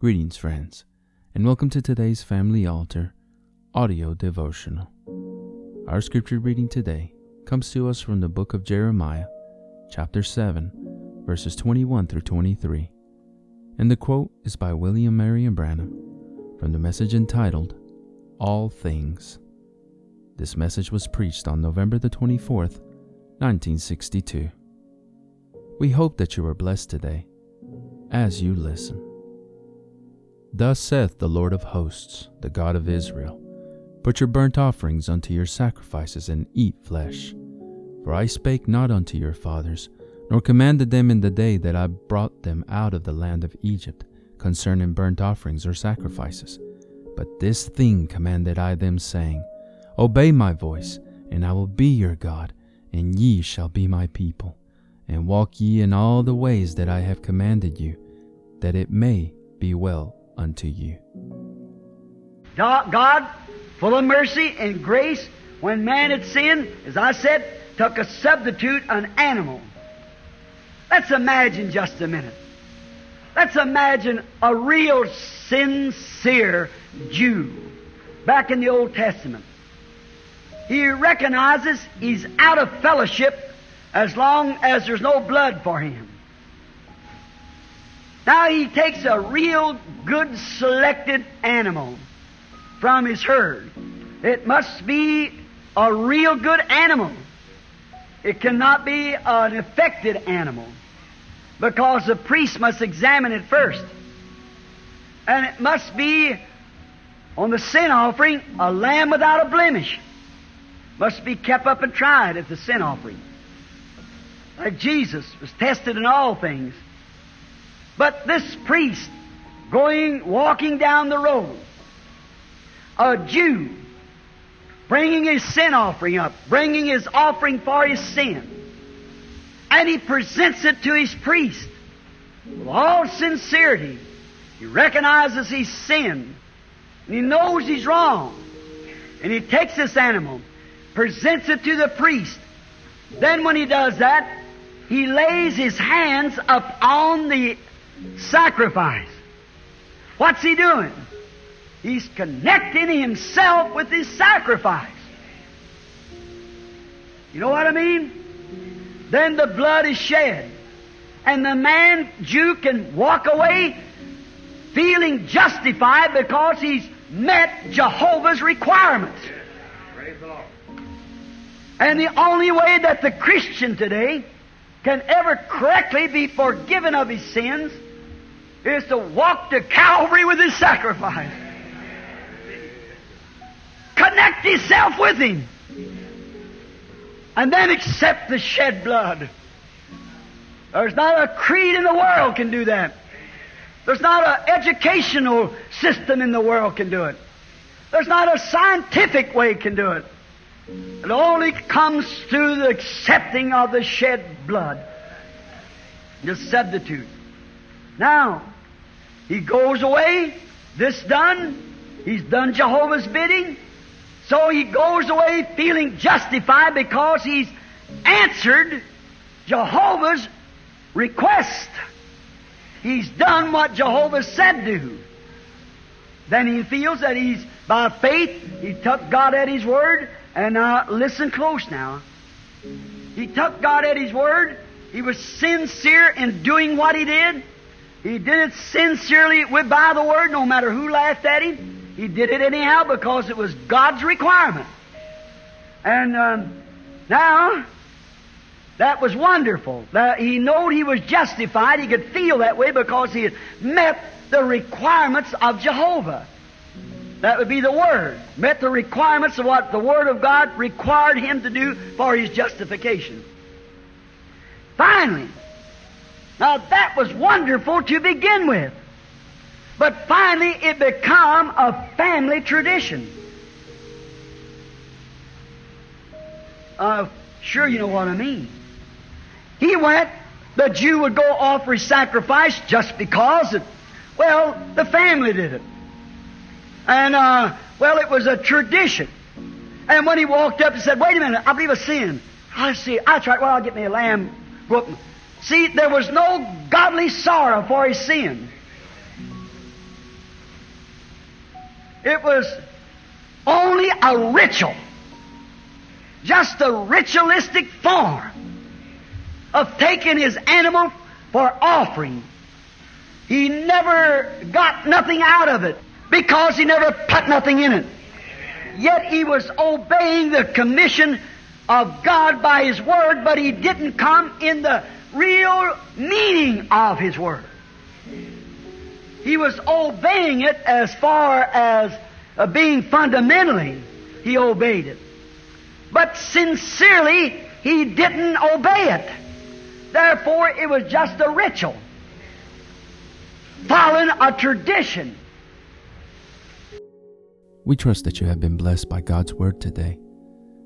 Greetings, friends, and welcome to today's Family Altar audio devotional. Our scripture reading today comes to us from the book of Jeremiah, chapter 7, verses 21 through 23. And the quote is by William Marion Branham from the message entitled All Things. This message was preached on November the 24th, 1962. We hope that you are blessed today as you listen. Thus saith the Lord of hosts, the God of Israel Put your burnt offerings unto your sacrifices, and eat flesh. For I spake not unto your fathers, nor commanded them in the day that I brought them out of the land of Egypt, concerning burnt offerings or sacrifices. But this thing commanded I them, saying, Obey my voice, and I will be your God, and ye shall be my people. And walk ye in all the ways that I have commanded you, that it may be well unto you. God, full of mercy and grace, when man had sinned, as I said, took a substitute, an animal. Let's imagine just a minute. Let's imagine a real sincere Jew back in the Old Testament. He recognizes he's out of fellowship as long as there's no blood for him. Now he takes a real good selected animal from his herd. It must be a real good animal. It cannot be an affected animal because the priest must examine it first. And it must be on the sin offering a lamb without a blemish. Must be kept up and tried at the sin offering. Like Jesus was tested in all things. But this priest going, walking down the road, a Jew, bringing his sin offering up, bringing his offering for his sin, and he presents it to his priest with all sincerity. He recognizes he's sin, and he knows he's wrong, and he takes this animal, presents it to the priest. Then, when he does that, he lays his hands up on the sacrifice. What's he doing? He's connecting himself with his sacrifice. You know what I mean? Then the blood is shed. And the man, Jew, can walk away feeling justified because he's met Jehovah's requirements. And the only way that the Christian today can ever correctly be forgiven of his sins is to walk to Calvary with his sacrifice. Connect yourself with him. And then accept the shed blood. There's not a creed in the world can do that. There's not an educational system in the world can do it. There's not a scientific way can do it. It only comes through the accepting of the shed blood. The substitute. Now, he goes away, this done, he's done Jehovah's bidding, so he goes away feeling justified because he's answered Jehovah's request. He's done what Jehovah said to do. Then he feels that he's, by faith, he took God at his word, and uh, listen close now. He took God at His word. He was sincere in doing what He did. He did it sincerely with by the word, no matter who laughed at him. He did it anyhow because it was God's requirement. And um, now, that was wonderful. That he knew he was justified. He could feel that way because he had met the requirements of Jehovah. That would be the Word. Met the requirements of what the Word of God required him to do for his justification. Finally, now that was wonderful to begin with. But finally it became a family tradition. Uh, sure you know what I mean. He went, the Jew would go offer his sacrifice just because, it, well, the family did it. And, uh, well, it was a tradition. And when he walked up and said, wait a minute, I believe I sinned. I see, I tried, well, I'll get me a lamb. See, there was no godly sorrow for his sin. It was only a ritual, just a ritualistic form of taking his animal for offering. He never got nothing out of it because he never put nothing in it. Yet he was obeying the commission of God by his word, but he didn't come in the real meaning of his word. He was obeying it as far as uh, being fundamentally, he obeyed it. But sincerely, he didn't obey it. Therefore, it was just a ritual, following a tradition. We trust that you have been blessed by God's Word today.